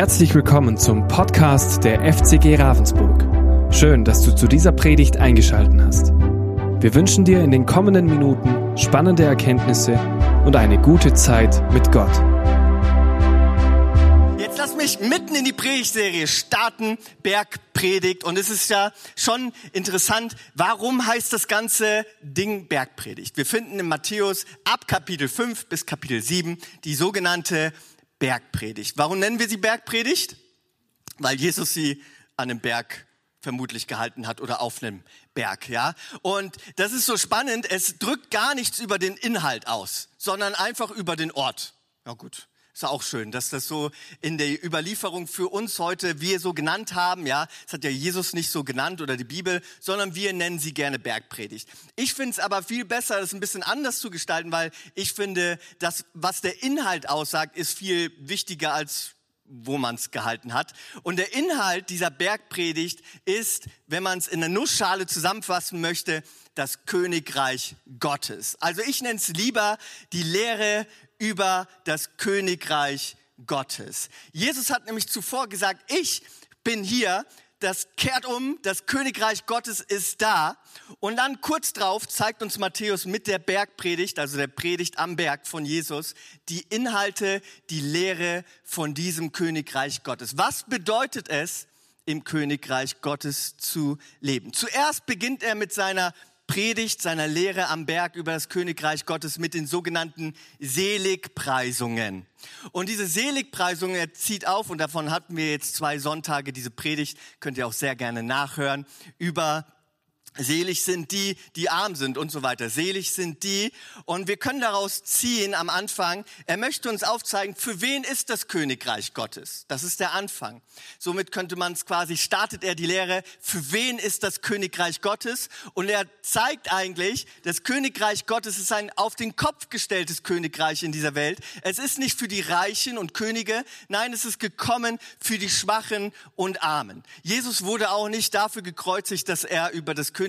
Herzlich willkommen zum Podcast der FCG Ravensburg. Schön, dass du zu dieser Predigt eingeschaltet hast. Wir wünschen dir in den kommenden Minuten spannende Erkenntnisse und eine gute Zeit mit Gott. Jetzt lass mich mitten in die Predigtserie starten, Bergpredigt. Und es ist ja schon interessant, warum heißt das ganze Ding Bergpredigt? Wir finden in Matthäus ab Kapitel 5 bis Kapitel 7 die sogenannte Bergpredigt. Warum nennen wir sie Bergpredigt? Weil Jesus sie an einem Berg vermutlich gehalten hat oder auf einem Berg, ja. Und das ist so spannend. Es drückt gar nichts über den Inhalt aus, sondern einfach über den Ort. Ja gut, ist auch schön, dass das so in der Überlieferung für uns heute wir so genannt haben, ja. Das hat ja Jesus nicht so genannt oder die Bibel, sondern wir nennen sie gerne Bergpredigt. Ich finde es aber viel besser, das ein bisschen anders zu gestalten, weil ich finde, dass was der Inhalt aussagt, ist viel wichtiger als wo man es gehalten hat. Und der Inhalt dieser Bergpredigt ist, wenn man es in einer Nussschale zusammenfassen möchte, das Königreich Gottes. Also ich nenne es lieber die Lehre über das Königreich Gottes. Jesus hat nämlich zuvor gesagt, ich bin hier, das kehrt um, das Königreich Gottes ist da. Und dann kurz drauf zeigt uns Matthäus mit der Bergpredigt, also der Predigt am Berg von Jesus, die Inhalte, die Lehre von diesem Königreich Gottes. Was bedeutet es, im Königreich Gottes zu leben? Zuerst beginnt er mit seiner Predigt, seiner Lehre am Berg über das Königreich Gottes mit den sogenannten Seligpreisungen. Und diese Seligpreisungen, er zieht auf, und davon hatten wir jetzt zwei Sonntage, diese Predigt könnt ihr auch sehr gerne nachhören, über Selig sind die, die arm sind und so weiter. Selig sind die. Und wir können daraus ziehen am Anfang, er möchte uns aufzeigen, für wen ist das Königreich Gottes? Das ist der Anfang. Somit könnte man es quasi, startet er die Lehre, für wen ist das Königreich Gottes? Und er zeigt eigentlich, das Königreich Gottes ist ein auf den Kopf gestelltes Königreich in dieser Welt. Es ist nicht für die Reichen und Könige, nein, es ist gekommen für die Schwachen und Armen. Jesus wurde auch nicht dafür gekreuzigt, dass er über das Königreich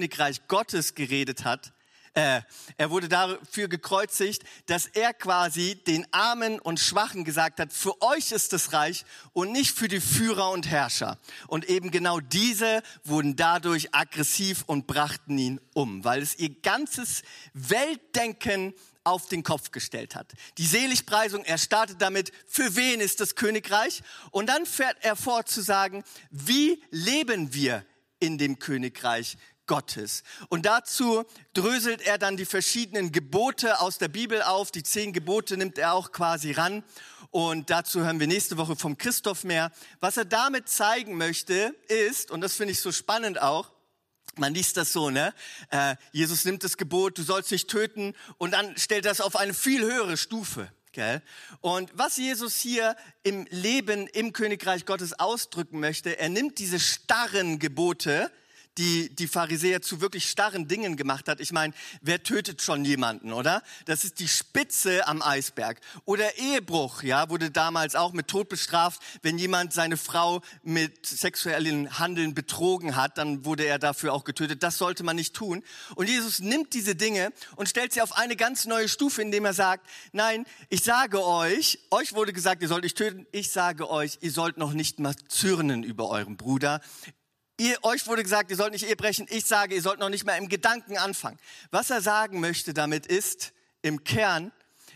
Gottes geredet hat. Äh, er wurde dafür gekreuzigt, dass er quasi den Armen und Schwachen gesagt hat, für euch ist das Reich und nicht für die Führer und Herrscher. Und eben genau diese wurden dadurch aggressiv und brachten ihn um, weil es ihr ganzes Weltdenken auf den Kopf gestellt hat. Die Seligpreisung, er startet damit, für wen ist das Königreich? Und dann fährt er fort zu sagen, wie leben wir in dem Königreich Gottes. Und dazu dröselt er dann die verschiedenen Gebote aus der Bibel auf. Die zehn Gebote nimmt er auch quasi ran. Und dazu hören wir nächste Woche vom Christoph mehr. Was er damit zeigen möchte, ist, und das finde ich so spannend auch, man liest das so, ne? Äh, Jesus nimmt das Gebot, du sollst nicht töten, und dann stellt das auf eine viel höhere Stufe. Gell? Und was Jesus hier im Leben im Königreich Gottes ausdrücken möchte, er nimmt diese starren Gebote, die die Pharisäer zu wirklich starren Dingen gemacht hat. Ich meine, wer tötet schon jemanden, oder? Das ist die Spitze am Eisberg. Oder Ehebruch, ja, wurde damals auch mit Tod bestraft. Wenn jemand seine Frau mit sexuellen Handeln betrogen hat, dann wurde er dafür auch getötet. Das sollte man nicht tun. Und Jesus nimmt diese Dinge und stellt sie auf eine ganz neue Stufe, indem er sagt, nein, ich sage euch, euch wurde gesagt, ihr sollt nicht töten. Ich sage euch, ihr sollt noch nicht mal zürnen über euren Bruder. Ihr, euch wurde gesagt, ihr sollt nicht Ehe brechen. Ich sage, ihr sollt noch nicht mal im Gedanken anfangen. Was er sagen möchte damit ist, im Kern,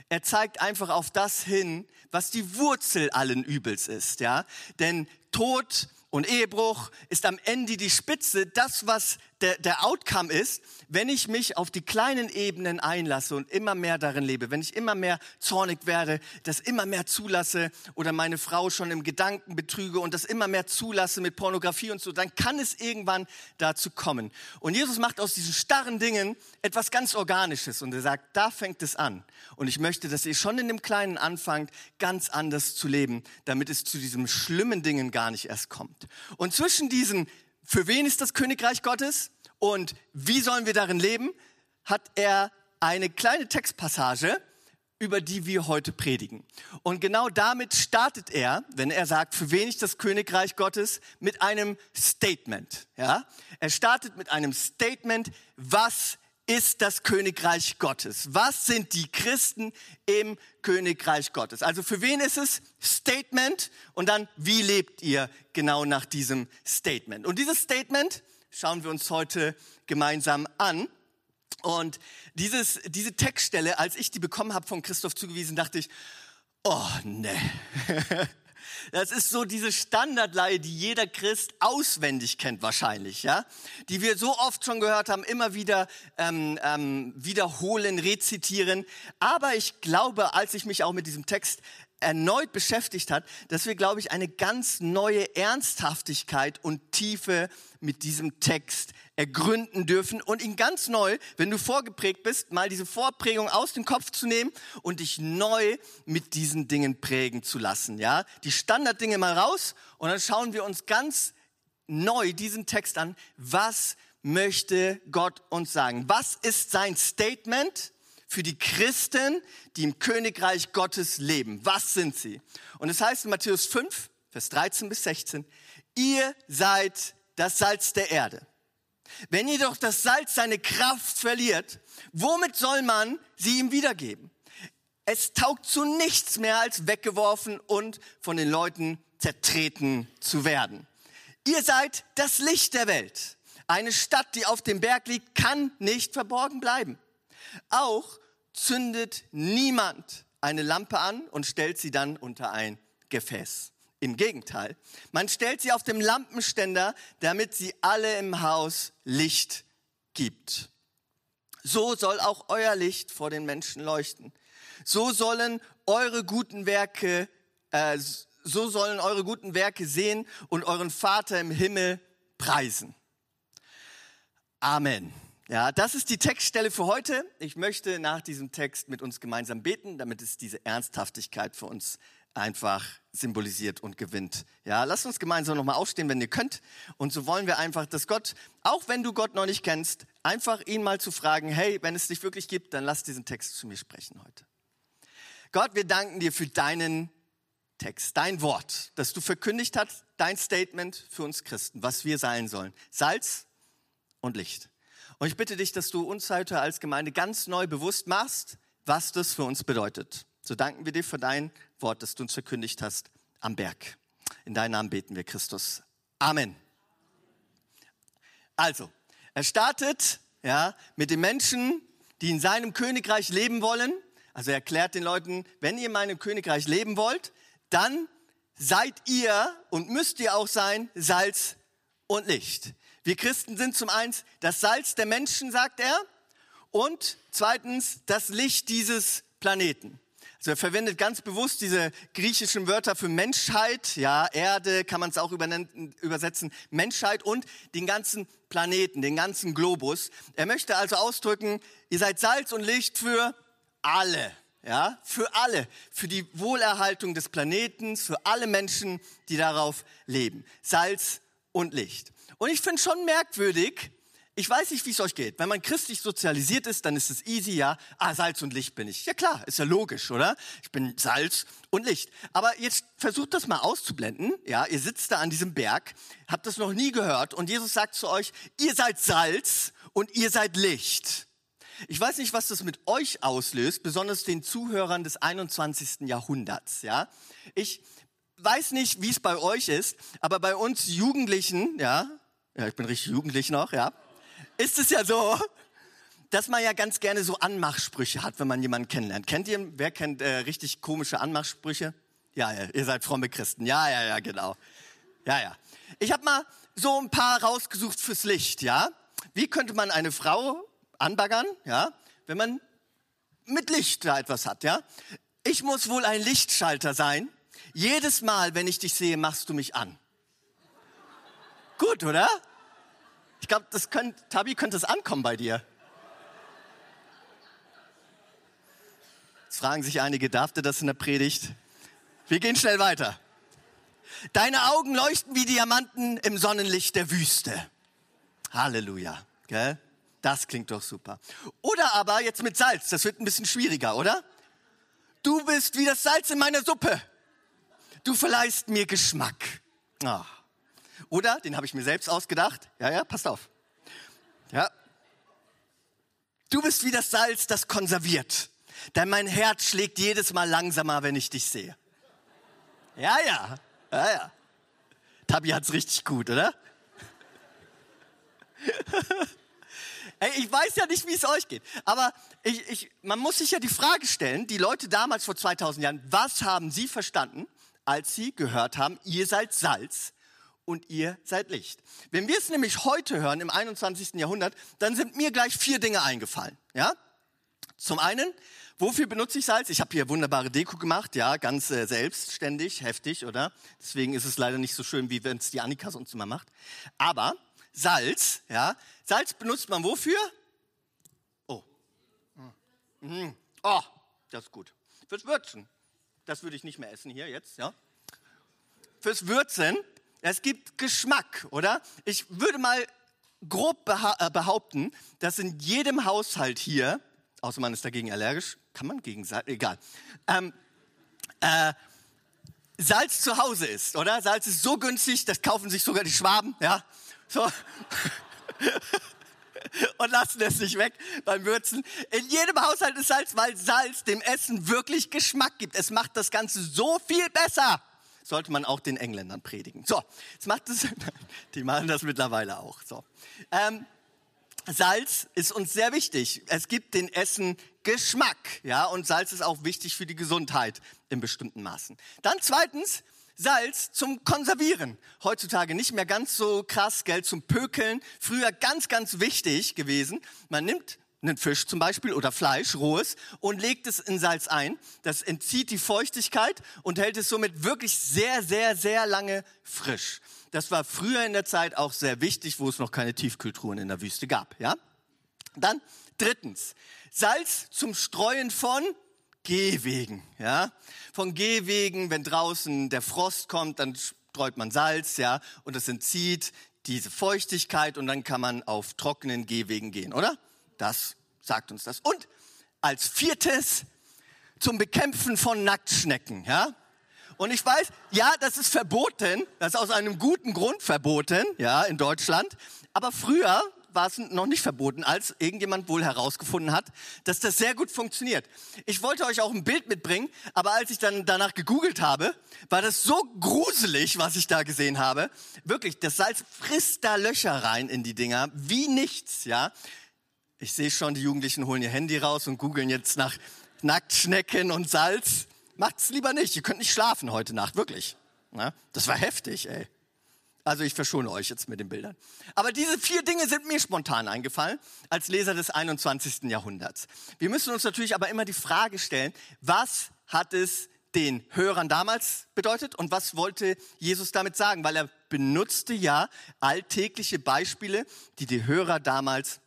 er zeigt einfach auf das hin, was die Wurzel allen Übels ist, ja. Denn Tod und Ehebruch ist am Ende die Spitze, das, was der, der Outcome ist, wenn ich mich auf die kleinen Ebenen einlasse und immer mehr darin lebe, wenn ich immer mehr zornig werde, das immer mehr zulasse oder meine Frau schon im Gedanken betrüge und das immer mehr zulasse mit Pornografie und so, dann kann es irgendwann dazu kommen. Und Jesus macht aus diesen starren Dingen etwas ganz Organisches und er sagt, da fängt es an. Und ich möchte, dass ihr schon in dem Kleinen anfangt, ganz anders zu leben, damit es zu diesen schlimmen Dingen gar nicht erst kommt. Und zwischen diesen für wen ist das Königreich Gottes und wie sollen wir darin leben, hat er eine kleine Textpassage, über die wir heute predigen. Und genau damit startet er, wenn er sagt, für wen ist das Königreich Gottes, mit einem Statement. Ja? Er startet mit einem Statement, was ist das Königreich Gottes? Was sind die Christen im Königreich Gottes? Also für wen ist es Statement und dann wie lebt ihr genau nach diesem Statement? Und dieses Statement schauen wir uns heute gemeinsam an. Und dieses, diese Textstelle, als ich die bekommen habe von Christoph zugewiesen, dachte ich, oh ne. Das ist so diese Standardleihe, die jeder Christ auswendig kennt wahrscheinlich, ja, die wir so oft schon gehört haben, immer wieder ähm, ähm, wiederholen, rezitieren. Aber ich glaube, als ich mich auch mit diesem Text erneut beschäftigt hat, dass wir, glaube ich, eine ganz neue Ernsthaftigkeit und Tiefe mit diesem Text ergründen dürfen und ihn ganz neu, wenn du vorgeprägt bist, mal diese Vorprägung aus dem Kopf zu nehmen und dich neu mit diesen Dingen prägen zu lassen. Ja, die Standarddinge mal raus und dann schauen wir uns ganz neu diesen Text an. Was möchte Gott uns sagen? Was ist sein Statement? für die Christen, die im Königreich Gottes leben. Was sind sie? Und es heißt in Matthäus 5, Vers 13 bis 16, ihr seid das Salz der Erde. Wenn jedoch das Salz seine Kraft verliert, womit soll man sie ihm wiedergeben? Es taugt zu nichts mehr als weggeworfen und von den Leuten zertreten zu werden. Ihr seid das Licht der Welt. Eine Stadt, die auf dem Berg liegt, kann nicht verborgen bleiben. Auch zündet niemand eine Lampe an und stellt sie dann unter ein Gefäß. Im Gegenteil, man stellt sie auf dem Lampenständer, damit sie alle im Haus Licht gibt. So soll auch euer Licht vor den Menschen leuchten. So sollen eure guten Werke, äh, so sollen eure guten Werke sehen und euren Vater im Himmel preisen. Amen. Ja, das ist die Textstelle für heute. Ich möchte nach diesem Text mit uns gemeinsam beten, damit es diese Ernsthaftigkeit für uns einfach symbolisiert und gewinnt. Ja, lasst uns gemeinsam nochmal aufstehen, wenn ihr könnt. Und so wollen wir einfach, dass Gott, auch wenn du Gott noch nicht kennst, einfach ihn mal zu fragen, hey, wenn es dich wirklich gibt, dann lass diesen Text zu mir sprechen heute. Gott, wir danken dir für deinen Text, dein Wort, das du verkündigt hast, dein Statement für uns Christen, was wir sein sollen. Salz und Licht. Und ich bitte dich, dass du uns heute als Gemeinde ganz neu bewusst machst, was das für uns bedeutet. So danken wir dir für dein Wort, das du uns verkündigt hast am Berg. In deinem Namen beten wir, Christus. Amen. Also, er startet ja, mit den Menschen, die in seinem Königreich leben wollen. Also er erklärt den Leuten, wenn ihr in meinem Königreich leben wollt, dann seid ihr und müsst ihr auch sein Salz und Licht. Wir Christen sind zum einen das Salz der Menschen, sagt er, und zweitens das Licht dieses Planeten. Also er verwendet ganz bewusst diese griechischen Wörter für Menschheit, ja, Erde kann man es auch übersetzen, Menschheit und den ganzen Planeten, den ganzen Globus. Er möchte also ausdrücken, ihr seid Salz und Licht für alle, ja, für alle, für die Wohlerhaltung des Planeten, für alle Menschen, die darauf leben. Salz und Licht. Und ich finde schon merkwürdig, ich weiß nicht, wie es euch geht. Wenn man christlich sozialisiert ist, dann ist es easy, ja. Ah, Salz und Licht bin ich. Ja klar, ist ja logisch, oder? Ich bin Salz und Licht. Aber jetzt versucht das mal auszublenden. Ja, ihr sitzt da an diesem Berg, habt das noch nie gehört und Jesus sagt zu euch, ihr seid Salz und ihr seid Licht. Ich weiß nicht, was das mit euch auslöst, besonders den Zuhörern des 21. Jahrhunderts, ja. Ich weiß nicht, wie es bei euch ist, aber bei uns Jugendlichen, ja, ja, ich bin richtig jugendlich noch, ja, ist es ja so, dass man ja ganz gerne so Anmachsprüche hat, wenn man jemanden kennenlernt. Kennt ihr, wer kennt äh, richtig komische Anmachsprüche? Ja, ja, ihr seid fromme Christen. Ja, ja, ja, genau. Ja, ja. Ich habe mal so ein paar rausgesucht fürs Licht, ja. Wie könnte man eine Frau anbaggern, ja, wenn man mit Licht da etwas hat, ja? Ich muss wohl ein Lichtschalter sein. Jedes Mal, wenn ich dich sehe, machst du mich an. Gut, oder? Ich glaube, das könnte, Tabi, könnte es ankommen bei dir. Jetzt fragen sich einige, darf der das in der Predigt? Wir gehen schnell weiter. Deine Augen leuchten wie Diamanten im Sonnenlicht der Wüste. Halleluja. Gell? Das klingt doch super. Oder aber jetzt mit Salz, das wird ein bisschen schwieriger, oder? Du bist wie das Salz in meiner Suppe. Du verleihst mir Geschmack. Oh. Oder, den habe ich mir selbst ausgedacht. Ja, ja, passt auf. Ja. Du bist wie das Salz, das konserviert. Denn mein Herz schlägt jedes Mal langsamer, wenn ich dich sehe. Ja, ja, ja, ja. Tabi hat's richtig gut, oder? Ey, ich weiß ja nicht, wie es euch geht, aber ich, ich, man muss sich ja die Frage stellen, die Leute damals vor 2000 Jahren, was haben sie verstanden, als sie gehört haben, ihr seid Salz und ihr seid Licht. Wenn wir es nämlich heute hören, im 21. Jahrhundert, dann sind mir gleich vier Dinge eingefallen. Ja? Zum einen, wofür benutze ich Salz? Ich habe hier wunderbare Deko gemacht, ja, ganz äh, selbstständig, heftig, oder? Deswegen ist es leider nicht so schön, wie wenn es die Annika sonst immer macht. Aber Salz, ja, Salz benutzt man wofür? Oh. Mhm. Oh, das ist gut. Fürs Würzen. Das würde ich nicht mehr essen hier jetzt, ja. Fürs Würzen es gibt Geschmack, oder? Ich würde mal grob äh, behaupten, dass in jedem Haushalt hier, außer man ist dagegen allergisch, kann man gegen Salz, egal, ähm, äh, Salz zu Hause ist, oder? Salz ist so günstig, das kaufen sich sogar die Schwaben, ja? So. und lassen es nicht weg beim Würzen. In jedem Haushalt ist Salz, weil Salz dem Essen wirklich Geschmack gibt. Es macht das Ganze so viel besser sollte man auch den Engländern predigen. So, jetzt macht es, die machen das mittlerweile auch. So. Ähm, Salz ist uns sehr wichtig. Es gibt den Essen Geschmack, ja, und Salz ist auch wichtig für die Gesundheit in bestimmten Maßen. Dann zweitens, Salz zum Konservieren. Heutzutage nicht mehr ganz so krass, Geld zum Pökeln. Früher ganz, ganz wichtig gewesen. Man nimmt einen Fisch zum Beispiel oder Fleisch, rohes, und legt es in Salz ein. Das entzieht die Feuchtigkeit und hält es somit wirklich sehr, sehr, sehr lange frisch. Das war früher in der Zeit auch sehr wichtig, wo es noch keine Tiefkühltruhen in der Wüste gab. Ja? Dann drittens, Salz zum Streuen von Gehwegen. Ja? Von Gehwegen, wenn draußen der Frost kommt, dann streut man Salz, ja, und das entzieht diese Feuchtigkeit und dann kann man auf trockenen Gehwegen gehen, oder? Das sagt uns das. Und als viertes zum Bekämpfen von Nacktschnecken, ja? Und ich weiß, ja, das ist verboten, das ist aus einem guten Grund verboten, ja, in Deutschland. Aber früher war es noch nicht verboten, als irgendjemand wohl herausgefunden hat, dass das sehr gut funktioniert. Ich wollte euch auch ein Bild mitbringen, aber als ich dann danach gegoogelt habe, war das so gruselig, was ich da gesehen habe. Wirklich, das Salz frisst da Löcher rein in die Dinger, wie nichts, ja. Ich sehe schon, die Jugendlichen holen ihr Handy raus und googeln jetzt nach Nacktschnecken und Salz. Macht's lieber nicht. Ihr könnt nicht schlafen heute Nacht, wirklich. Na, das war heftig, ey. Also ich verschone euch jetzt mit den Bildern. Aber diese vier Dinge sind mir spontan eingefallen als Leser des 21. Jahrhunderts. Wir müssen uns natürlich aber immer die Frage stellen, was hat es den Hörern damals bedeutet und was wollte Jesus damit sagen? Weil er benutzte ja alltägliche Beispiele, die die Hörer damals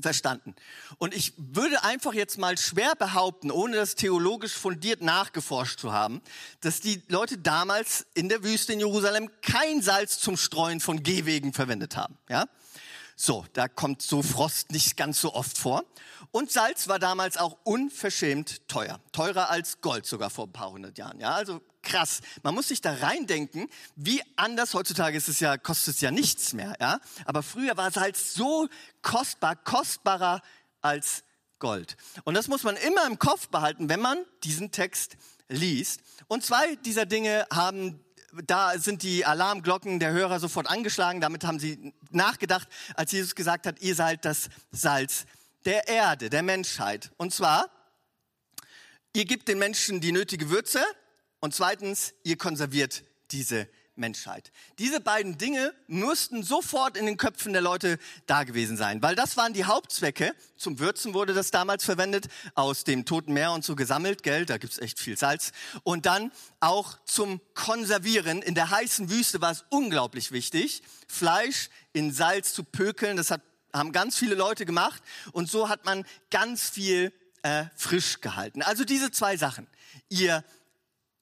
verstanden. Und ich würde einfach jetzt mal schwer behaupten, ohne das theologisch fundiert nachgeforscht zu haben, dass die Leute damals in der Wüste in Jerusalem kein Salz zum Streuen von Gehwegen verwendet haben. Ja? So, da kommt so Frost nicht ganz so oft vor. Und Salz war damals auch unverschämt teuer. Teurer als Gold sogar vor ein paar hundert Jahren. Ja, also krass. Man muss sich da reindenken, wie anders heutzutage ist es ja, kostet es ja nichts mehr. Ja, aber früher war Salz so kostbar, kostbarer als Gold. Und das muss man immer im Kopf behalten, wenn man diesen Text liest. Und zwei dieser Dinge haben da sind die Alarmglocken der Hörer sofort angeschlagen. Damit haben sie nachgedacht, als Jesus gesagt hat, ihr seid das Salz der Erde, der Menschheit. Und zwar, ihr gebt den Menschen die nötige Würze und zweitens, ihr konserviert diese Menschheit. Diese beiden Dinge müssten sofort in den Köpfen der Leute da gewesen sein, weil das waren die Hauptzwecke. Zum Würzen wurde das damals verwendet, aus dem Toten Meer und so gesammelt, Geld, da gibt's echt viel Salz. Und dann auch zum Konservieren. In der heißen Wüste war es unglaublich wichtig, Fleisch in Salz zu pökeln. Das hat, haben ganz viele Leute gemacht und so hat man ganz viel äh, frisch gehalten. Also diese zwei Sachen. Ihr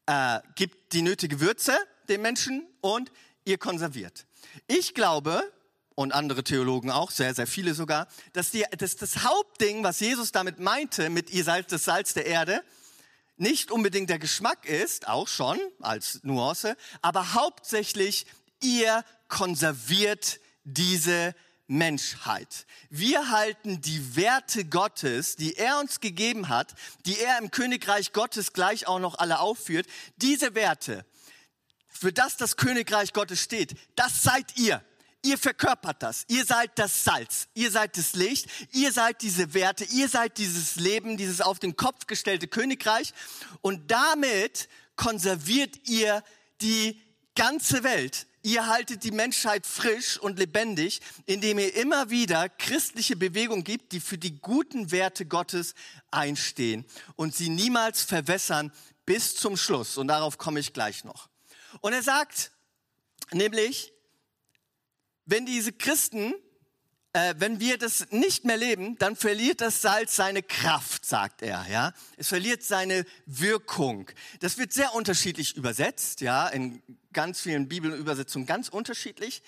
äh, gibt die nötige Würze, den Menschen und ihr konserviert. Ich glaube, und andere Theologen auch, sehr, sehr viele sogar, dass, die, dass das Hauptding, was Jesus damit meinte, mit ihr seid das Salz der Erde, nicht unbedingt der Geschmack ist, auch schon als Nuance, aber hauptsächlich ihr konserviert diese Menschheit. Wir halten die Werte Gottes, die er uns gegeben hat, die er im Königreich Gottes gleich auch noch alle aufführt, diese Werte, für das das Königreich Gottes steht, das seid ihr. Ihr verkörpert das. Ihr seid das Salz. Ihr seid das Licht. Ihr seid diese Werte. Ihr seid dieses Leben, dieses auf den Kopf gestellte Königreich. Und damit konserviert ihr die ganze Welt. Ihr haltet die Menschheit frisch und lebendig, indem ihr immer wieder christliche Bewegung gibt, die für die guten Werte Gottes einstehen und sie niemals verwässern bis zum Schluss. Und darauf komme ich gleich noch. Und er sagt nämlich, wenn diese Christen, äh, wenn wir das nicht mehr leben, dann verliert das Salz seine Kraft, sagt er. Ja, es verliert seine Wirkung. Das wird sehr unterschiedlich übersetzt. Ja, in ganz vielen Bibelübersetzungen ganz unterschiedlich.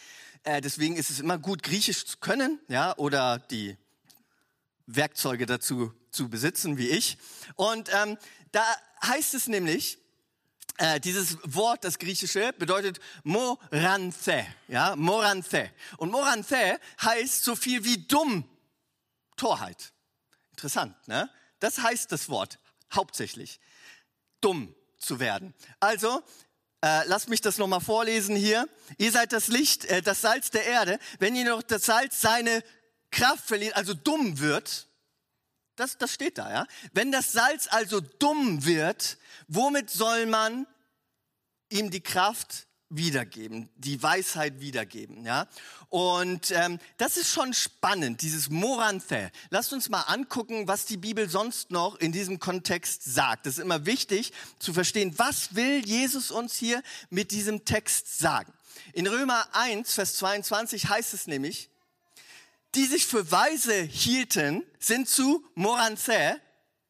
Äh, deswegen ist es immer gut, Griechisch zu können, ja, oder die Werkzeuge dazu zu besitzen, wie ich. Und ähm, da heißt es nämlich, äh, dieses Wort, das Griechische, bedeutet Moranthe, ja, Moranthe. Und Moranthe heißt so viel wie dumm, Torheit. Interessant, ne? Das heißt das Wort hauptsächlich, dumm zu werden. Also, äh, lasst mich das nochmal vorlesen hier. Ihr seid das Licht, äh, das Salz der Erde. Wenn ihr noch das Salz seine Kraft verliert, also dumm wird, das, das steht da, ja. Wenn das Salz also dumm wird, womit soll man ihm die Kraft wiedergeben, die Weisheit wiedergeben, ja. Und ähm, das ist schon spannend, dieses Moranthe. Lasst uns mal angucken, was die Bibel sonst noch in diesem Kontext sagt. Das ist immer wichtig zu verstehen, was will Jesus uns hier mit diesem Text sagen. In Römer 1, Vers 22 heißt es nämlich, die sich für weise hielten, sind zu Moranthe,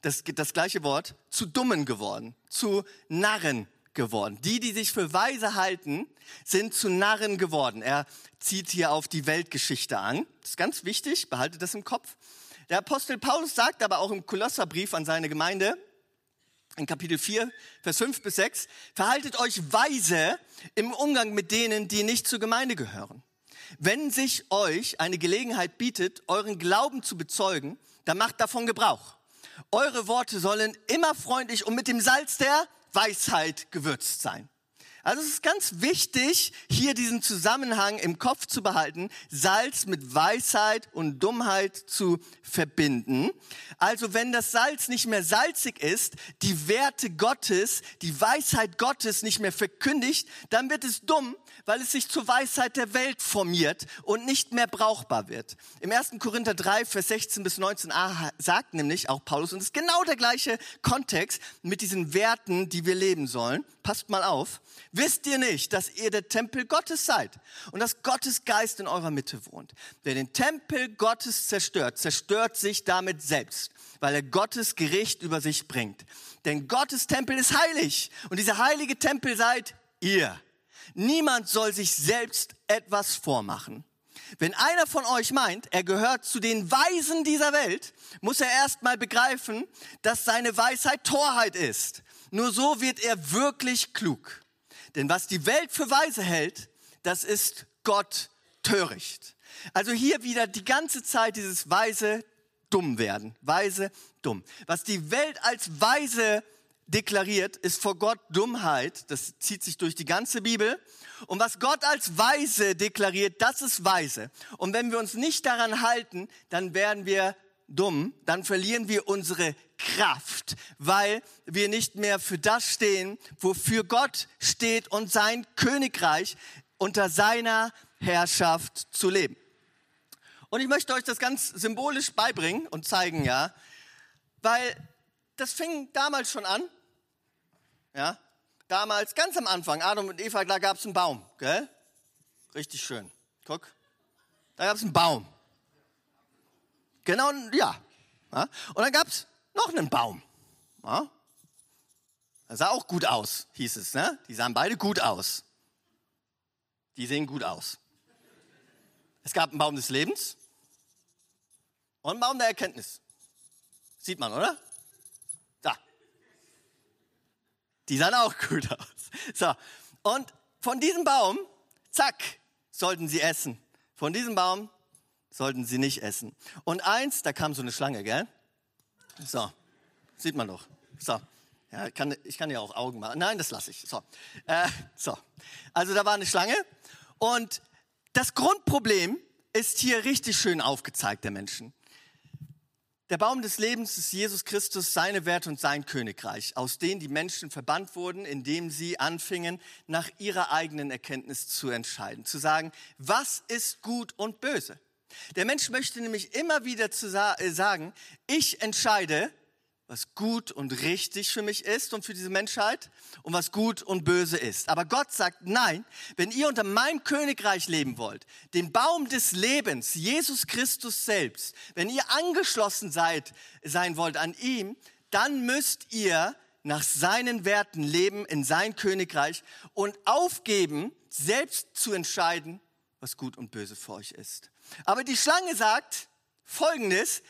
das, das gleiche Wort, zu Dummen geworden, zu Narren geworden. Die, die sich für weise halten, sind zu Narren geworden. Er zieht hier auf die Weltgeschichte an. Das ist ganz wichtig, behaltet das im Kopf. Der Apostel Paulus sagt aber auch im Kolosserbrief an seine Gemeinde, in Kapitel 4, Vers 5 bis 6, verhaltet euch weise im Umgang mit denen, die nicht zur Gemeinde gehören. Wenn sich euch eine Gelegenheit bietet, euren Glauben zu bezeugen, dann macht davon Gebrauch. Eure Worte sollen immer freundlich und mit dem Salz der Weisheit gewürzt sein. Also es ist ganz wichtig, hier diesen Zusammenhang im Kopf zu behalten, Salz mit Weisheit und Dummheit zu verbinden. Also wenn das Salz nicht mehr salzig ist, die Werte Gottes, die Weisheit Gottes nicht mehr verkündigt, dann wird es dumm, weil es sich zur Weisheit der Welt formiert und nicht mehr brauchbar wird. Im 1. Korinther 3, Vers 16 bis 19a sagt nämlich auch Paulus, und es ist genau der gleiche Kontext mit diesen Werten, die wir leben sollen. Passt mal auf. Wisst ihr nicht, dass ihr der Tempel Gottes seid und dass Gottes Geist in eurer Mitte wohnt? Wer den Tempel Gottes zerstört, zerstört sich damit selbst, weil er Gottes Gericht über sich bringt. Denn Gottes Tempel ist heilig und dieser heilige Tempel seid ihr. Niemand soll sich selbst etwas vormachen. Wenn einer von euch meint, er gehört zu den Weisen dieser Welt, muss er erstmal begreifen, dass seine Weisheit Torheit ist. Nur so wird er wirklich klug. Denn was die Welt für weise hält, das ist Gott töricht. Also hier wieder die ganze Zeit dieses weise dumm werden. Weise dumm. Was die Welt als weise deklariert, ist vor Gott Dummheit. Das zieht sich durch die ganze Bibel. Und was Gott als weise deklariert, das ist weise. Und wenn wir uns nicht daran halten, dann werden wir dumm, dann verlieren wir unsere Kraft, weil wir nicht mehr für das stehen, wofür Gott steht und sein Königreich unter seiner Herrschaft zu leben. Und ich möchte euch das ganz symbolisch beibringen und zeigen, ja, weil das fing damals schon an, ja, damals ganz am Anfang, Adam und Eva, da gab es einen Baum, gell? Richtig schön. Guck, da gab es einen Baum. Genau, ja. ja. Und dann gab es noch einen Baum. Ja. Das sah auch gut aus, hieß es. Ne? Die sahen beide gut aus. Die sehen gut aus. Es gab einen Baum des Lebens und einen Baum der Erkenntnis. Sieht man, oder? Da. Die sahen auch gut aus. So. Und von diesem Baum, zack, sollten sie essen. Von diesem Baum sollten sie nicht essen. Und eins, da kam so eine Schlange, gell? So, sieht man doch. So, ja, kann, ich kann ja auch Augen machen. Nein, das lasse ich. So, äh, so. Also da war eine Schlange und das Grundproblem ist hier richtig schön aufgezeigt der Menschen. Der Baum des Lebens ist Jesus Christus, seine Werte und sein Königreich, aus denen die Menschen verbannt wurden, indem sie anfingen, nach ihrer eigenen Erkenntnis zu entscheiden, zu sagen, was ist gut und böse. Der Mensch möchte nämlich immer wieder zu äh, sagen, ich entscheide, was gut und richtig für mich ist und für diese Menschheit und was gut und böse ist. Aber Gott sagt, nein, wenn ihr unter meinem Königreich leben wollt, den Baum des Lebens, Jesus Christus selbst, wenn ihr angeschlossen seid, sein wollt an ihm, dann müsst ihr nach seinen Werten leben in sein Königreich und aufgeben, selbst zu entscheiden, was gut und böse für euch ist. Aber die Schlange sagt Folgendes,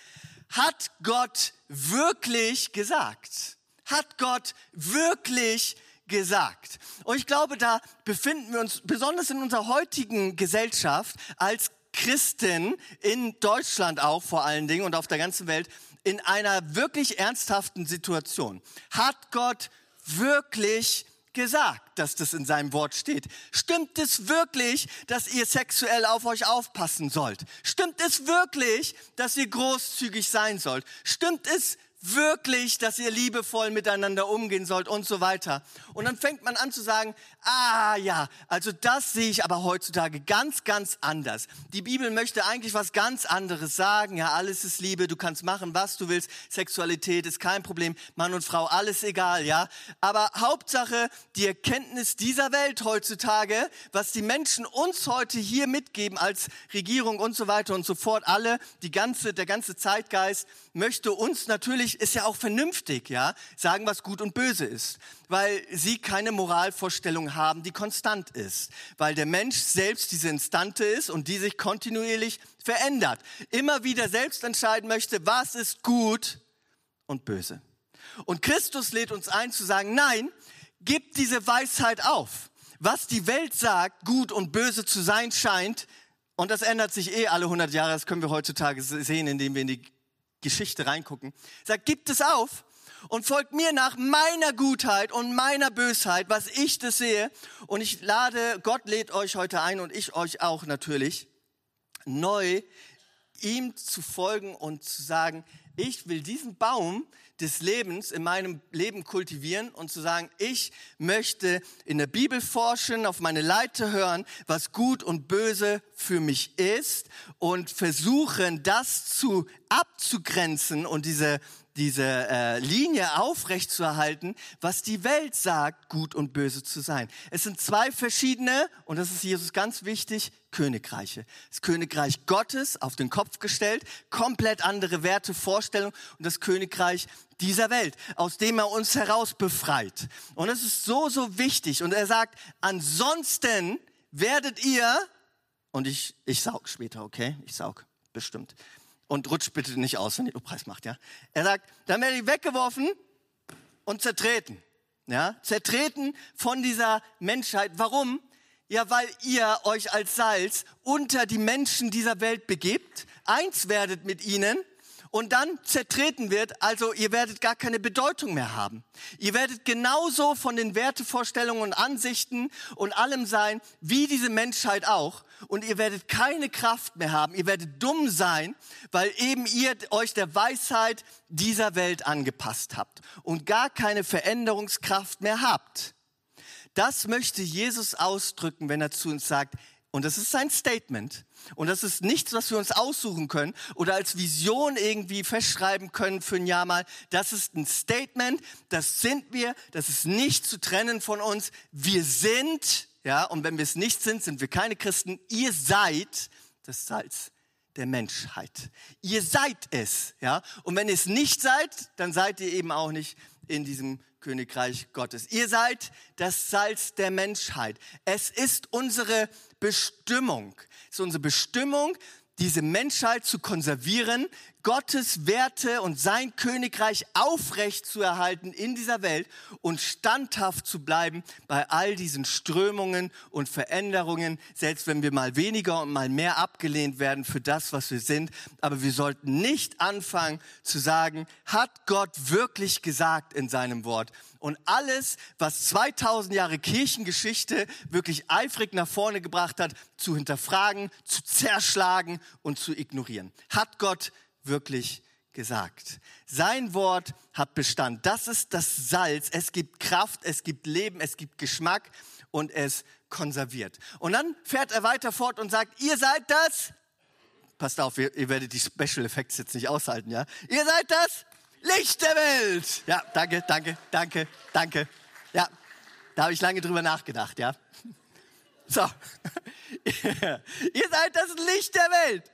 hat Gott wirklich gesagt? Hat Gott wirklich gesagt? Und ich glaube, da befinden wir uns besonders in unserer heutigen Gesellschaft als Christen in Deutschland auch vor allen Dingen und auf der ganzen Welt in einer wirklich ernsthaften Situation. Hat Gott wirklich gesagt, dass das in seinem Wort steht? Stimmt es wirklich, dass ihr sexuell auf euch aufpassen sollt? Stimmt es wirklich, dass ihr großzügig sein sollt? Stimmt es wirklich, dass ihr liebevoll miteinander umgehen sollt und so weiter. Und dann fängt man an zu sagen, ah ja, also das sehe ich aber heutzutage ganz, ganz anders. Die Bibel möchte eigentlich was ganz anderes sagen. Ja, alles ist Liebe, du kannst machen, was du willst. Sexualität ist kein Problem, Mann und Frau, alles egal, ja. Aber Hauptsache die Erkenntnis dieser Welt heutzutage, was die Menschen uns heute hier mitgeben als Regierung und so weiter und so fort, alle, die ganze, der ganze Zeitgeist möchte uns natürlich ist ja auch vernünftig, ja, sagen, was gut und böse ist, weil sie keine Moralvorstellung haben, die konstant ist, weil der Mensch selbst diese Instante ist und die sich kontinuierlich verändert, immer wieder selbst entscheiden möchte, was ist gut und böse. Und Christus lädt uns ein zu sagen, nein, gib diese Weisheit auf. Was die Welt sagt, gut und böse zu sein scheint, und das ändert sich eh alle 100 Jahre, das können wir heutzutage sehen, indem wir in die Geschichte reingucken. Sagt, gibt es auf und folgt mir nach meiner Gutheit und meiner Bösheit, was ich das sehe. Und ich lade, Gott lädt euch heute ein und ich euch auch natürlich, neu ihm zu folgen und zu sagen, ich will diesen Baum des Lebens in meinem Leben kultivieren und zu sagen, ich möchte in der Bibel forschen, auf meine Leiter hören, was gut und böse für mich ist und versuchen, das zu abzugrenzen und diese diese äh, Linie aufrechtzuerhalten, was die Welt sagt, gut und böse zu sein. Es sind zwei verschiedene, und das ist Jesus ganz wichtig, Königreiche. Das Königreich Gottes auf den Kopf gestellt, komplett andere Werte, Vorstellungen und das Königreich dieser Welt, aus dem er uns heraus befreit. Und es ist so, so wichtig. Und er sagt, ansonsten werdet ihr, und ich, ich saug später, okay? Ich saug, bestimmt und rutscht bitte nicht aus, wenn ihr Lobpreis macht, ja. Er sagt, dann werde ich weggeworfen und zertreten, ja. Zertreten von dieser Menschheit. Warum? Ja, weil ihr euch als Salz unter die Menschen dieser Welt begebt, eins werdet mit ihnen und dann zertreten wird, also ihr werdet gar keine Bedeutung mehr haben. Ihr werdet genauso von den Wertevorstellungen und Ansichten und allem sein, wie diese Menschheit auch. Und ihr werdet keine Kraft mehr haben. Ihr werdet dumm sein, weil eben ihr euch der Weisheit dieser Welt angepasst habt und gar keine Veränderungskraft mehr habt. Das möchte Jesus ausdrücken, wenn er zu uns sagt, und das ist sein Statement. Und das ist nichts, was wir uns aussuchen können oder als Vision irgendwie festschreiben können für ein Jahr mal. Das ist ein Statement, das sind wir, das ist nicht zu trennen von uns. Wir sind, ja, und wenn wir es nicht sind, sind wir keine Christen. Ihr seid das Salz der Menschheit. Ihr seid es, ja. Und wenn ihr es nicht seid, dann seid ihr eben auch nicht in diesem Königreich Gottes. Ihr seid das Salz der Menschheit. Es ist unsere Bestimmung. Es ist unsere Bestimmung, diese Menschheit zu konservieren, Gottes Werte und sein Königreich aufrecht zu erhalten in dieser Welt und standhaft zu bleiben bei all diesen Strömungen und Veränderungen, selbst wenn wir mal weniger und mal mehr abgelehnt werden für das, was wir sind. Aber wir sollten nicht anfangen zu sagen, hat Gott wirklich gesagt in seinem Wort? Und alles, was 2000 Jahre Kirchengeschichte wirklich eifrig nach vorne gebracht hat, zu hinterfragen, zu zerschlagen und zu ignorieren. Hat Gott wirklich gesagt. Sein Wort hat Bestand. Das ist das Salz. Es gibt Kraft, es gibt Leben, es gibt Geschmack und es konserviert. Und dann fährt er weiter fort und sagt, ihr seid das. Passt auf, ihr, ihr werdet die Special Effects jetzt nicht aushalten, ja? Ihr seid das Licht der Welt. Ja, danke, danke, danke, danke. Ja, da habe ich lange drüber nachgedacht, ja. So, ihr seid das Licht der Welt.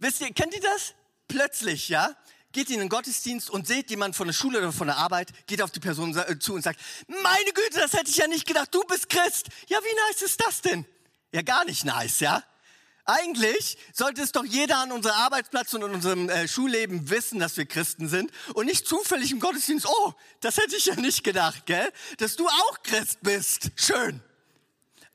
Wisst ihr, kennt ihr das? Plötzlich, ja, geht in den Gottesdienst und seht jemand von der Schule oder von der Arbeit, geht auf die Person äh, zu und sagt, meine Güte, das hätte ich ja nicht gedacht, du bist Christ. Ja, wie nice ist das denn? Ja, gar nicht nice, ja. Eigentlich sollte es doch jeder an unserem Arbeitsplatz und in unserem äh, Schulleben wissen, dass wir Christen sind und nicht zufällig im Gottesdienst, oh, das hätte ich ja nicht gedacht, gell? Dass du auch Christ bist. Schön.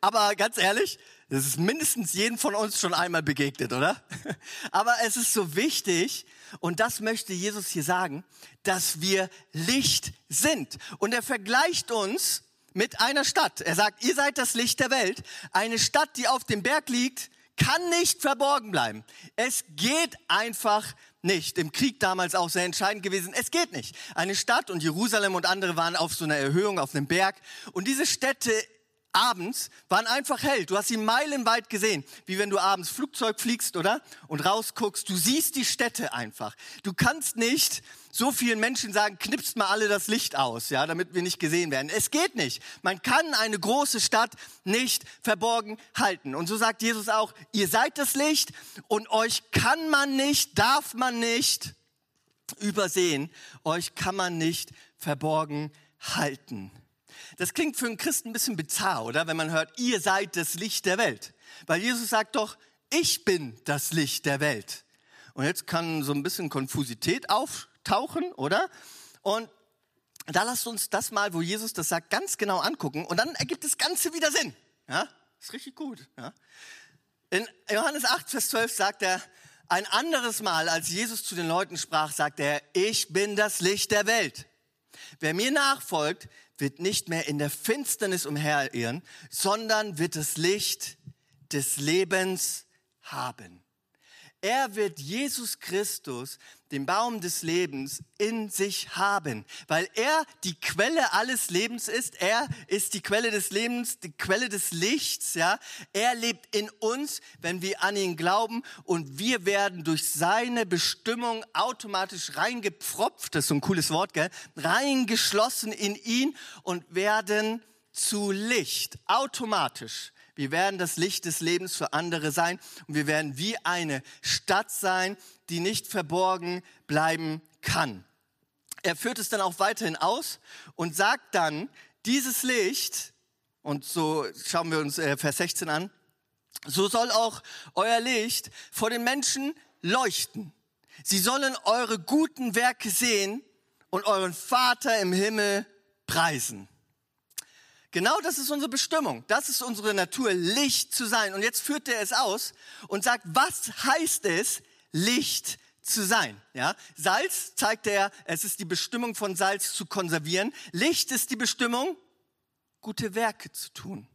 Aber ganz ehrlich, das ist mindestens jeden von uns schon einmal begegnet, oder? Aber es ist so wichtig, und das möchte Jesus hier sagen, dass wir Licht sind. Und er vergleicht uns mit einer Stadt. Er sagt, ihr seid das Licht der Welt. Eine Stadt, die auf dem Berg liegt, kann nicht verborgen bleiben. Es geht einfach nicht. Im Krieg damals auch sehr entscheidend gewesen. Es geht nicht. Eine Stadt und Jerusalem und andere waren auf so einer Erhöhung, auf einem Berg. Und diese Städte abends waren einfach hell. Du hast sie meilenweit gesehen, wie wenn du abends Flugzeug fliegst, oder? Und rausguckst. Du siehst die Städte einfach. Du kannst nicht so vielen Menschen sagen, knipst mal alle das Licht aus, ja, damit wir nicht gesehen werden. Es geht nicht. Man kann eine große Stadt nicht verborgen halten. Und so sagt Jesus auch, ihr seid das Licht und euch kann man nicht, darf man nicht übersehen. Euch kann man nicht verborgen halten. Das klingt für einen Christen ein bisschen bizarr, oder? Wenn man hört, ihr seid das Licht der Welt. Weil Jesus sagt doch, ich bin das Licht der Welt. Und jetzt kann so ein bisschen Konfusität auftauchen, oder? Und da lasst uns das mal, wo Jesus das sagt, ganz genau angucken. Und dann ergibt das Ganze wieder Sinn. Ja? Ist richtig gut. Ja? In Johannes 8, Vers 12 sagt er, ein anderes Mal, als Jesus zu den Leuten sprach, sagt er, ich bin das Licht der Welt. Wer mir nachfolgt, wird nicht mehr in der Finsternis umherirren, sondern wird das Licht des Lebens haben. Er wird Jesus Christus, den Baum des Lebens, in sich haben, weil er die Quelle alles Lebens ist. Er ist die Quelle des Lebens, die Quelle des Lichts, ja. Er lebt in uns, wenn wir an ihn glauben und wir werden durch seine Bestimmung automatisch reingepfropft, das ist so ein cooles Wort, gell? Reingeschlossen in ihn und werden zu Licht, automatisch. Wir werden das Licht des Lebens für andere sein und wir werden wie eine Stadt sein, die nicht verborgen bleiben kann. Er führt es dann auch weiterhin aus und sagt dann, dieses Licht, und so schauen wir uns äh, Vers 16 an, so soll auch euer Licht vor den Menschen leuchten. Sie sollen eure guten Werke sehen und euren Vater im Himmel preisen. Genau das ist unsere Bestimmung. Das ist unsere Natur, Licht zu sein. Und jetzt führt er es aus und sagt, was heißt es, Licht zu sein? Ja? Salz zeigt er, es ist die Bestimmung von Salz zu konservieren. Licht ist die Bestimmung, gute Werke zu tun.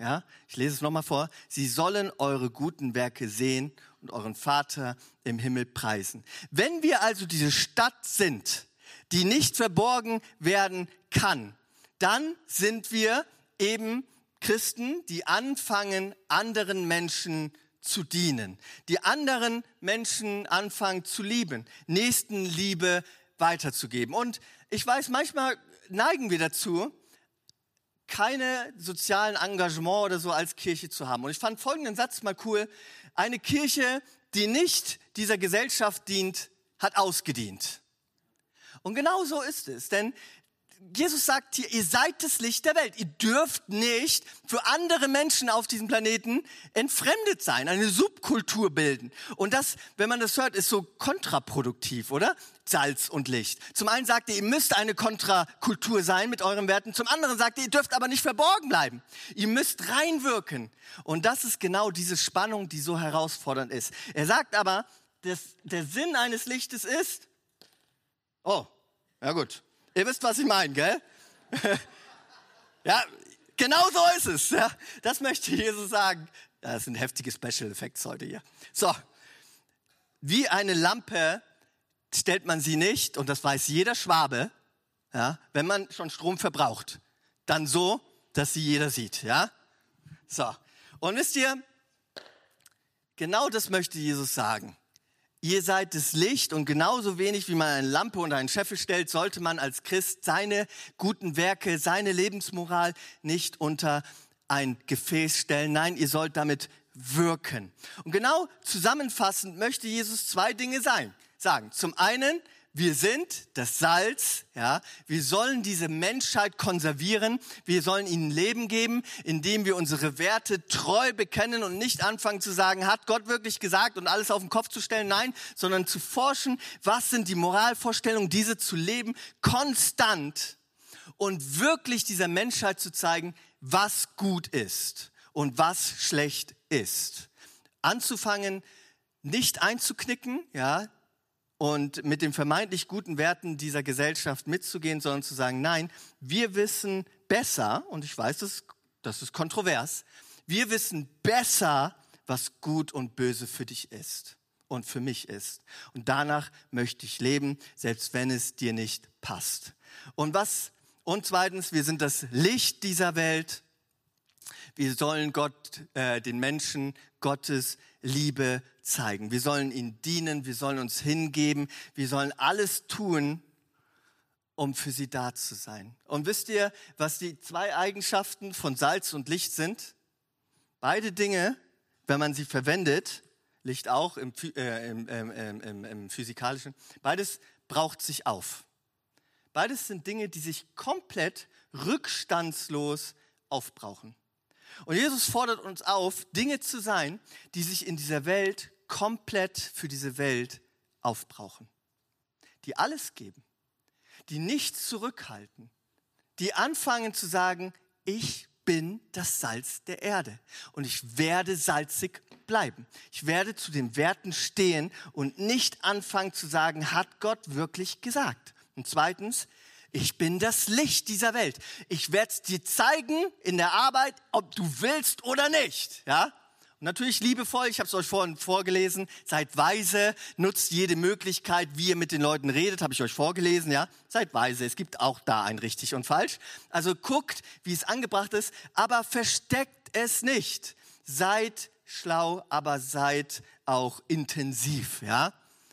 Ja? Ich lese es nochmal vor. Sie sollen eure guten Werke sehen und euren Vater im Himmel preisen. Wenn wir also diese Stadt sind, die nicht verborgen werden kann, dann sind wir eben Christen, die anfangen, anderen Menschen zu dienen, die anderen Menschen anfangen zu lieben, Nächstenliebe weiterzugeben. Und ich weiß, manchmal neigen wir dazu, keine sozialen Engagement oder so als Kirche zu haben. Und ich fand folgenden Satz mal cool. Eine Kirche, die nicht dieser Gesellschaft dient, hat ausgedient. Und genau so ist es, denn Jesus sagt hier, ihr seid das Licht der Welt. Ihr dürft nicht für andere Menschen auf diesem Planeten entfremdet sein, eine Subkultur bilden. Und das, wenn man das hört, ist so kontraproduktiv, oder? Salz und Licht. Zum einen sagt ihr, ihr müsst eine Kontrakultur sein mit euren Werten. Zum anderen sagt ihr, ihr dürft aber nicht verborgen bleiben. Ihr müsst reinwirken. Und das ist genau diese Spannung, die so herausfordernd ist. Er sagt aber, dass der Sinn eines Lichtes ist, oh, ja gut, Ihr wisst, was ich meine, gell? ja, genau so ist es. Ja. Das möchte Jesus sagen. Das sind heftige Special Effects heute hier. So, wie eine Lampe stellt man sie nicht, und das weiß jeder Schwabe, ja, wenn man schon Strom verbraucht, dann so, dass sie jeder sieht. Ja? So, und wisst ihr, genau das möchte Jesus sagen. Ihr seid das Licht und genauso wenig wie man eine Lampe unter einen Scheffel stellt, sollte man als Christ seine guten Werke, seine Lebensmoral nicht unter ein Gefäß stellen. Nein, ihr sollt damit wirken. Und genau zusammenfassend möchte Jesus zwei Dinge sein, sagen. Zum einen, wir sind das Salz, ja. Wir sollen diese Menschheit konservieren. Wir sollen ihnen Leben geben, indem wir unsere Werte treu bekennen und nicht anfangen zu sagen, hat Gott wirklich gesagt und alles auf den Kopf zu stellen? Nein, sondern zu forschen, was sind die Moralvorstellungen, diese zu leben, konstant und wirklich dieser Menschheit zu zeigen, was gut ist und was schlecht ist. Anzufangen, nicht einzuknicken, ja, und mit den vermeintlich guten Werten dieser Gesellschaft mitzugehen, sondern zu sagen, nein, wir wissen besser, und ich weiß, das, das ist kontrovers, wir wissen besser, was gut und böse für dich ist und für mich ist. Und danach möchte ich leben, selbst wenn es dir nicht passt. Und was, und zweitens, wir sind das Licht dieser Welt. Wir sollen Gott, äh, den Menschen Gottes Liebe zeigen. Wir sollen ihnen dienen, wir sollen uns hingeben, wir sollen alles tun, um für sie da zu sein. Und wisst ihr, was die zwei Eigenschaften von Salz und Licht sind? Beide Dinge, wenn man sie verwendet, Licht auch im, äh, im, im, im, im physikalischen, beides braucht sich auf. Beides sind Dinge, die sich komplett rückstandslos aufbrauchen. Und Jesus fordert uns auf, Dinge zu sein, die sich in dieser Welt komplett für diese Welt aufbrauchen. Die alles geben, die nichts zurückhalten, die anfangen zu sagen, ich bin das Salz der Erde und ich werde salzig bleiben. Ich werde zu den Werten stehen und nicht anfangen zu sagen, hat Gott wirklich gesagt. Und zweitens, ich bin das Licht dieser Welt. Ich werde es dir zeigen in der Arbeit, ob du willst oder nicht. Ja? Und natürlich liebevoll, ich habe es euch vorhin vorgelesen, seid weise, nutzt jede Möglichkeit, wie ihr mit den Leuten redet, habe ich euch vorgelesen, ja? Seid weise, es gibt auch da ein richtig und falsch. Also guckt, wie es angebracht ist, aber versteckt es nicht. Seid schlau, aber seid auch intensiv, ja?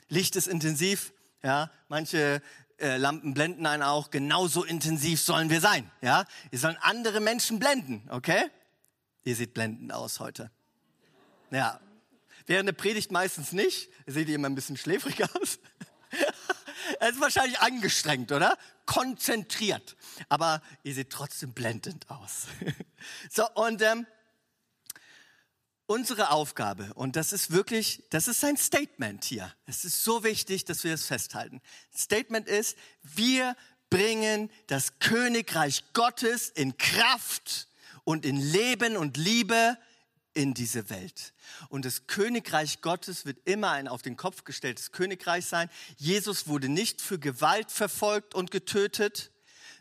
Licht ist intensiv, ja? Manche äh, Lampen blenden einen auch, genauso intensiv sollen wir sein. Ja? Wir sollen andere Menschen blenden, okay? Ihr seht blendend aus heute. Ja. Während der Predigt meistens nicht. Seht ihr immer ein bisschen schläfrig aus. Es ist wahrscheinlich angestrengt, oder? Konzentriert. Aber ihr seht trotzdem blendend aus. So, und ähm, unsere Aufgabe, und das ist wirklich, das ist sein Statement hier. Es ist so wichtig, dass wir es festhalten. Statement ist, wir bringen das Königreich Gottes in Kraft und in Leben und Liebe in diese Welt. Und das Königreich Gottes wird immer ein auf den Kopf gestelltes Königreich sein. Jesus wurde nicht für Gewalt verfolgt und getötet,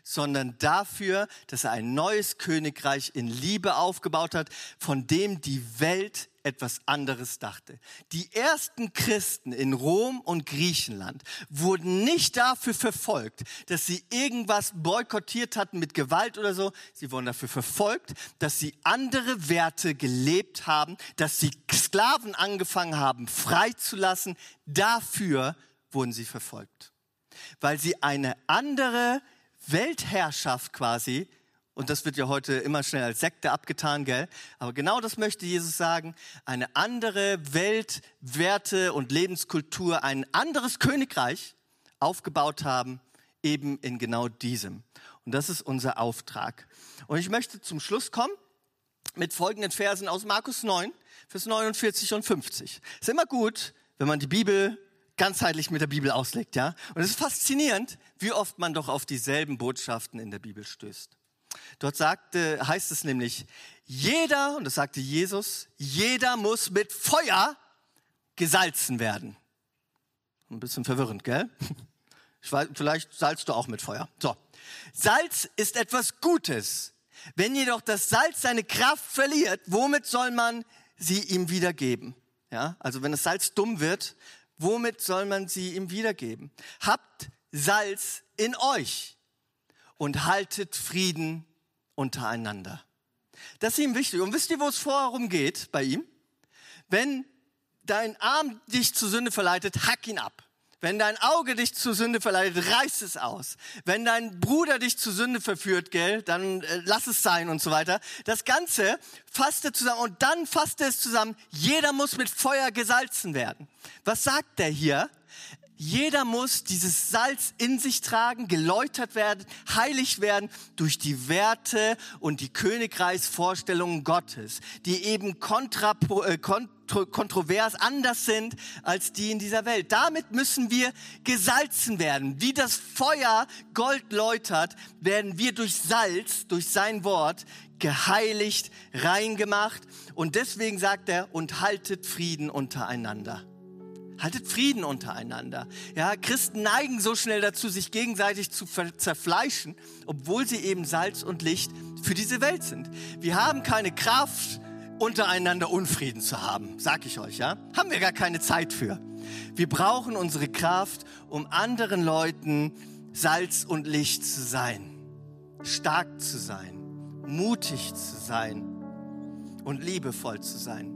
sondern dafür, dass er ein neues Königreich in Liebe aufgebaut hat, von dem die Welt etwas anderes dachte. Die ersten Christen in Rom und Griechenland wurden nicht dafür verfolgt, dass sie irgendwas boykottiert hatten mit Gewalt oder so. Sie wurden dafür verfolgt, dass sie andere Werte gelebt haben, dass sie Sklaven angefangen haben freizulassen. Dafür wurden sie verfolgt. Weil sie eine andere Weltherrschaft quasi, und das wird ja heute immer schnell als Sekte abgetan, gell? Aber genau das möchte Jesus sagen. Eine andere Welt, Werte und Lebenskultur, ein anderes Königreich aufgebaut haben, eben in genau diesem. Und das ist unser Auftrag. Und ich möchte zum Schluss kommen mit folgenden Versen aus Markus 9, Vers 49 und 50. Ist immer gut, wenn man die Bibel ganzheitlich mit der Bibel auslegt, ja? Und es ist faszinierend, wie oft man doch auf dieselben Botschaften in der Bibel stößt. Dort sagte, heißt es nämlich, jeder, und das sagte Jesus, jeder muss mit Feuer gesalzen werden. Ein bisschen verwirrend, gell? Weiß, vielleicht salzt du auch mit Feuer. So. Salz ist etwas Gutes. Wenn jedoch das Salz seine Kraft verliert, womit soll man sie ihm wiedergeben? Ja, also wenn das Salz dumm wird, womit soll man sie ihm wiedergeben? Habt Salz in euch und haltet Frieden untereinander. Das ist ihm wichtig. Und wisst ihr, wo es vorherum geht bei ihm? Wenn dein Arm dich zur Sünde verleitet, hack ihn ab. Wenn dein Auge dich zur Sünde verleitet, reiß es aus. Wenn dein Bruder dich zur Sünde verführt, gell, dann äh, lass es sein und so weiter. Das Ganze fasst er zusammen und dann fasst er es zusammen. Jeder muss mit Feuer gesalzen werden. Was sagt er hier? Jeder muss dieses Salz in sich tragen, geläutert werden, heilig werden durch die Werte und die Königreichsvorstellungen Gottes, die eben kontra, äh, kontrovers anders sind als die in dieser Welt. Damit müssen wir gesalzen werden. Wie das Feuer Gold läutert, werden wir durch Salz, durch sein Wort geheiligt, reingemacht. Und deswegen sagt er, und haltet Frieden untereinander. Haltet Frieden untereinander. Ja, Christen neigen so schnell dazu, sich gegenseitig zu zerfleischen, obwohl sie eben Salz und Licht für diese Welt sind. Wir haben keine Kraft, untereinander Unfrieden zu haben, sag ich euch, ja? Haben wir gar keine Zeit für. Wir brauchen unsere Kraft, um anderen Leuten Salz und Licht zu sein, stark zu sein, mutig zu sein und liebevoll zu sein.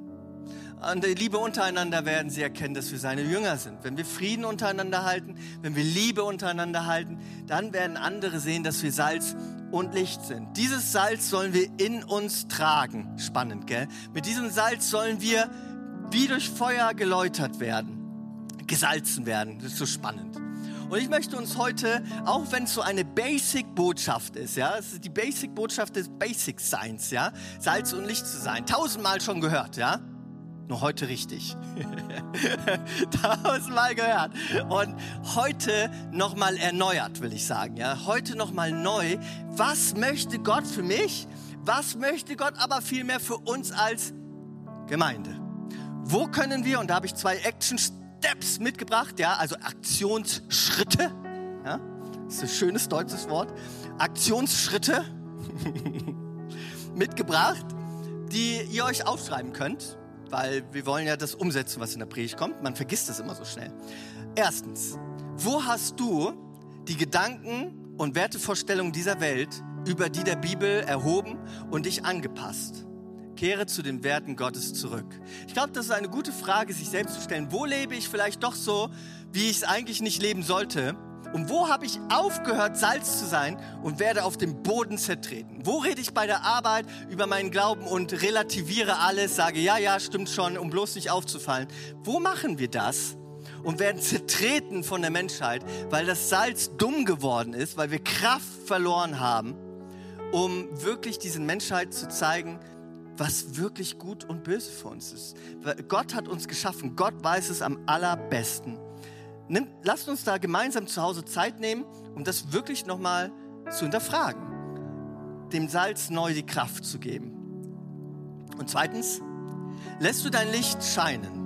An der Liebe untereinander werden sie erkennen, dass wir seine Jünger sind. Wenn wir Frieden untereinander halten, wenn wir Liebe untereinander halten, dann werden andere sehen, dass wir Salz und Licht sind. Dieses Salz sollen wir in uns tragen. Spannend, gell? Mit diesem Salz sollen wir wie durch Feuer geläutert werden, gesalzen werden. Das ist so spannend. Und ich möchte uns heute, auch wenn es so eine Basic-Botschaft ist, ja, es ist die Basic-Botschaft des Basic Science, ja, Salz und Licht zu sein, tausendmal schon gehört, ja, nur heute richtig. Tausendmal gehört. Und heute nochmal erneuert, will ich sagen. Ja, heute nochmal neu. Was möchte Gott für mich? Was möchte Gott aber vielmehr für uns als Gemeinde? Wo können wir, und da habe ich zwei Action Steps mitgebracht, ja, also Aktionsschritte. Ja, das ist ein schönes deutsches Wort. Aktionsschritte mitgebracht, die ihr euch aufschreiben könnt weil wir wollen ja das umsetzen, was in der Predigt kommt. Man vergisst das immer so schnell. Erstens, wo hast du die Gedanken und Wertevorstellungen dieser Welt über die der Bibel erhoben und dich angepasst? Kehre zu den Werten Gottes zurück. Ich glaube, das ist eine gute Frage, sich selbst zu stellen. Wo lebe ich vielleicht doch so, wie ich es eigentlich nicht leben sollte? Und wo habe ich aufgehört, Salz zu sein und werde auf dem Boden zertreten? Wo rede ich bei der Arbeit über meinen Glauben und relativiere alles, sage, ja, ja, stimmt schon, um bloß nicht aufzufallen? Wo machen wir das? Und werden zertreten von der Menschheit, weil das Salz dumm geworden ist, weil wir Kraft verloren haben, um wirklich diesen Menschheit zu zeigen, was wirklich gut und böse für uns ist. Gott hat uns geschaffen. Gott weiß es am allerbesten. Nimm, lasst uns da gemeinsam zu Hause Zeit nehmen, um das wirklich nochmal zu hinterfragen. Dem Salz neu die Kraft zu geben. Und zweitens, lässt du dein Licht scheinen?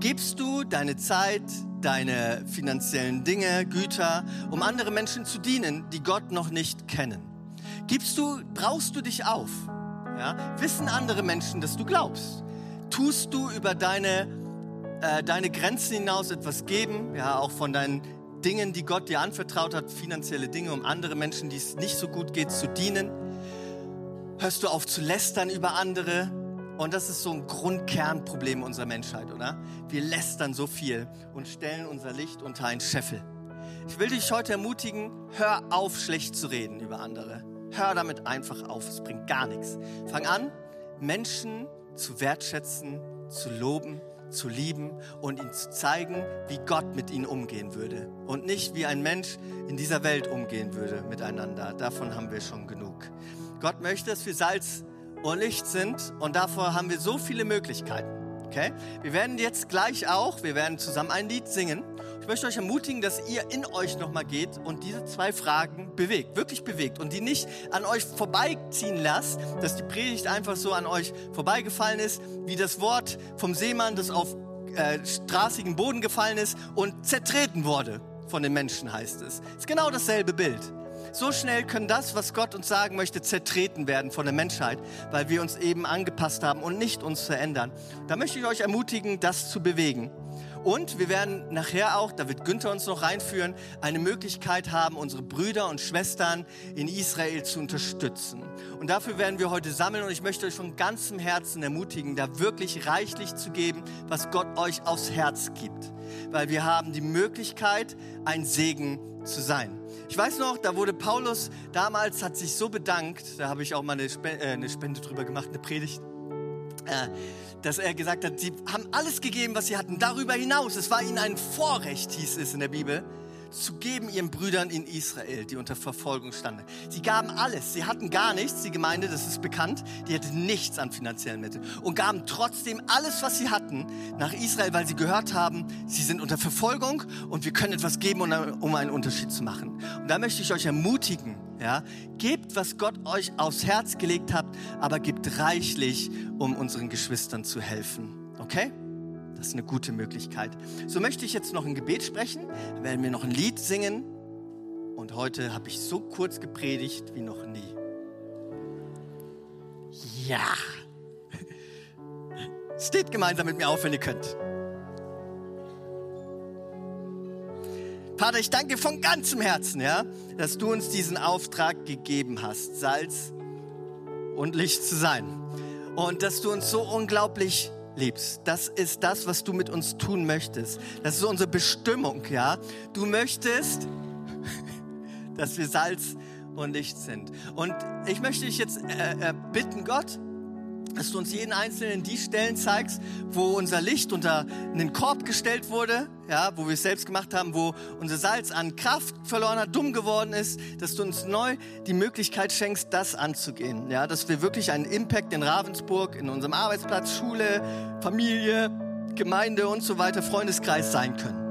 Gibst du deine Zeit, deine finanziellen Dinge, Güter, um andere Menschen zu dienen, die Gott noch nicht kennen? Gibst du, brauchst du dich auf? Ja? Wissen andere Menschen, dass du glaubst? Tust du über deine äh, deine Grenzen hinaus etwas geben, ja, auch von deinen Dingen, die Gott dir anvertraut hat, finanzielle Dinge, um andere Menschen, die es nicht so gut geht, zu dienen? Hörst du auf zu lästern über andere? Und das ist so ein Grundkernproblem unserer Menschheit, oder? Wir lästern so viel und stellen unser Licht unter einen Scheffel. Ich will dich heute ermutigen, hör auf, schlecht zu reden über andere. Hör damit einfach auf, es bringt gar nichts. Fang an, Menschen zu wertschätzen, zu loben zu lieben und ihnen zu zeigen, wie Gott mit ihnen umgehen würde. Und nicht wie ein Mensch in dieser Welt umgehen würde miteinander. Davon haben wir schon genug. Gott möchte, dass wir Salz und Licht sind und davor haben wir so viele Möglichkeiten. Okay? Wir werden jetzt gleich auch, wir werden zusammen ein Lied singen. Ich möchte euch ermutigen, dass ihr in euch nochmal geht und diese zwei Fragen bewegt, wirklich bewegt und die nicht an euch vorbeiziehen lasst, dass die Predigt einfach so an euch vorbeigefallen ist, wie das Wort vom Seemann, das auf äh, straßigen Boden gefallen ist und zertreten wurde von den Menschen, heißt es. Es ist genau dasselbe Bild. So schnell können das, was Gott uns sagen möchte, zertreten werden von der Menschheit, weil wir uns eben angepasst haben und nicht uns verändern. Da möchte ich euch ermutigen, das zu bewegen. Und wir werden nachher auch, da wird Günther uns noch reinführen, eine Möglichkeit haben, unsere Brüder und Schwestern in Israel zu unterstützen. Und dafür werden wir heute sammeln und ich möchte euch von ganzem Herzen ermutigen, da wirklich reichlich zu geben, was Gott euch aufs Herz gibt. Weil wir haben die Möglichkeit, ein Segen zu sein. Ich weiß noch, da wurde Paulus damals, hat sich so bedankt, da habe ich auch mal eine, Spende, äh, eine Spende drüber gemacht, eine Predigt, äh, dass er gesagt hat, sie haben alles gegeben, was sie hatten, darüber hinaus. Es war ihnen ein Vorrecht, hieß es in der Bibel, zu geben ihren Brüdern in Israel, die unter Verfolgung standen. Sie gaben alles. Sie hatten gar nichts. Die Gemeinde, das ist bekannt, die hatte nichts an finanziellen Mitteln und gaben trotzdem alles, was sie hatten, nach Israel, weil sie gehört haben, sie sind unter Verfolgung und wir können etwas geben, um einen Unterschied zu machen. Und da möchte ich euch ermutigen, ja, gebt, was Gott euch aufs Herz gelegt hat, aber gebt reichlich, um unseren Geschwistern zu helfen. Okay? Das ist eine gute Möglichkeit. So möchte ich jetzt noch ein Gebet sprechen, dann werden wir noch ein Lied singen. Und heute habe ich so kurz gepredigt wie noch nie. Ja. Steht gemeinsam mit mir auf, wenn ihr könnt. Vater, ich danke von ganzem Herzen, ja, dass du uns diesen Auftrag gegeben hast, Salz und Licht zu sein. Und dass du uns so unglaublich liebst. Das ist das, was du mit uns tun möchtest. Das ist unsere Bestimmung, ja. Du möchtest, dass wir Salz und Licht sind. Und ich möchte dich jetzt äh, äh, bitten, Gott, dass du uns jeden einzelnen die Stellen zeigst, wo unser Licht unter einen Korb gestellt wurde, ja, wo wir es selbst gemacht haben, wo unser Salz an Kraft verloren hat, dumm geworden ist, dass du uns neu die Möglichkeit schenkst, das anzugehen, ja, dass wir wirklich einen Impact in Ravensburg, in unserem Arbeitsplatz, Schule, Familie, Gemeinde und so weiter, Freundeskreis sein können.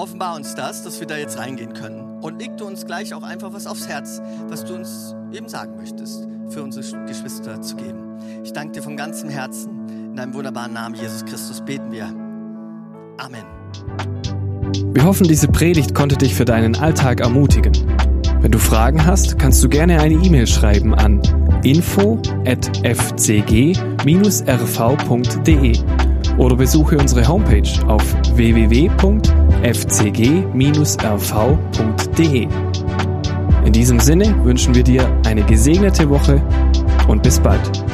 Offenbar uns das, dass wir da jetzt reingehen können. Und leg du uns gleich auch einfach was aufs Herz, was du uns eben sagen möchtest, für unsere Geschwister zu geben. Ich danke dir von ganzem Herzen. In deinem wunderbaren Namen, Jesus Christus, beten wir. Amen. Wir hoffen, diese Predigt konnte dich für deinen Alltag ermutigen. Wenn du Fragen hast, kannst du gerne eine E-Mail schreiben an info@fcg-rv.de oder besuche unsere Homepage auf www.fcg-rv.de. In diesem Sinne wünschen wir dir eine gesegnete Woche und bis bald.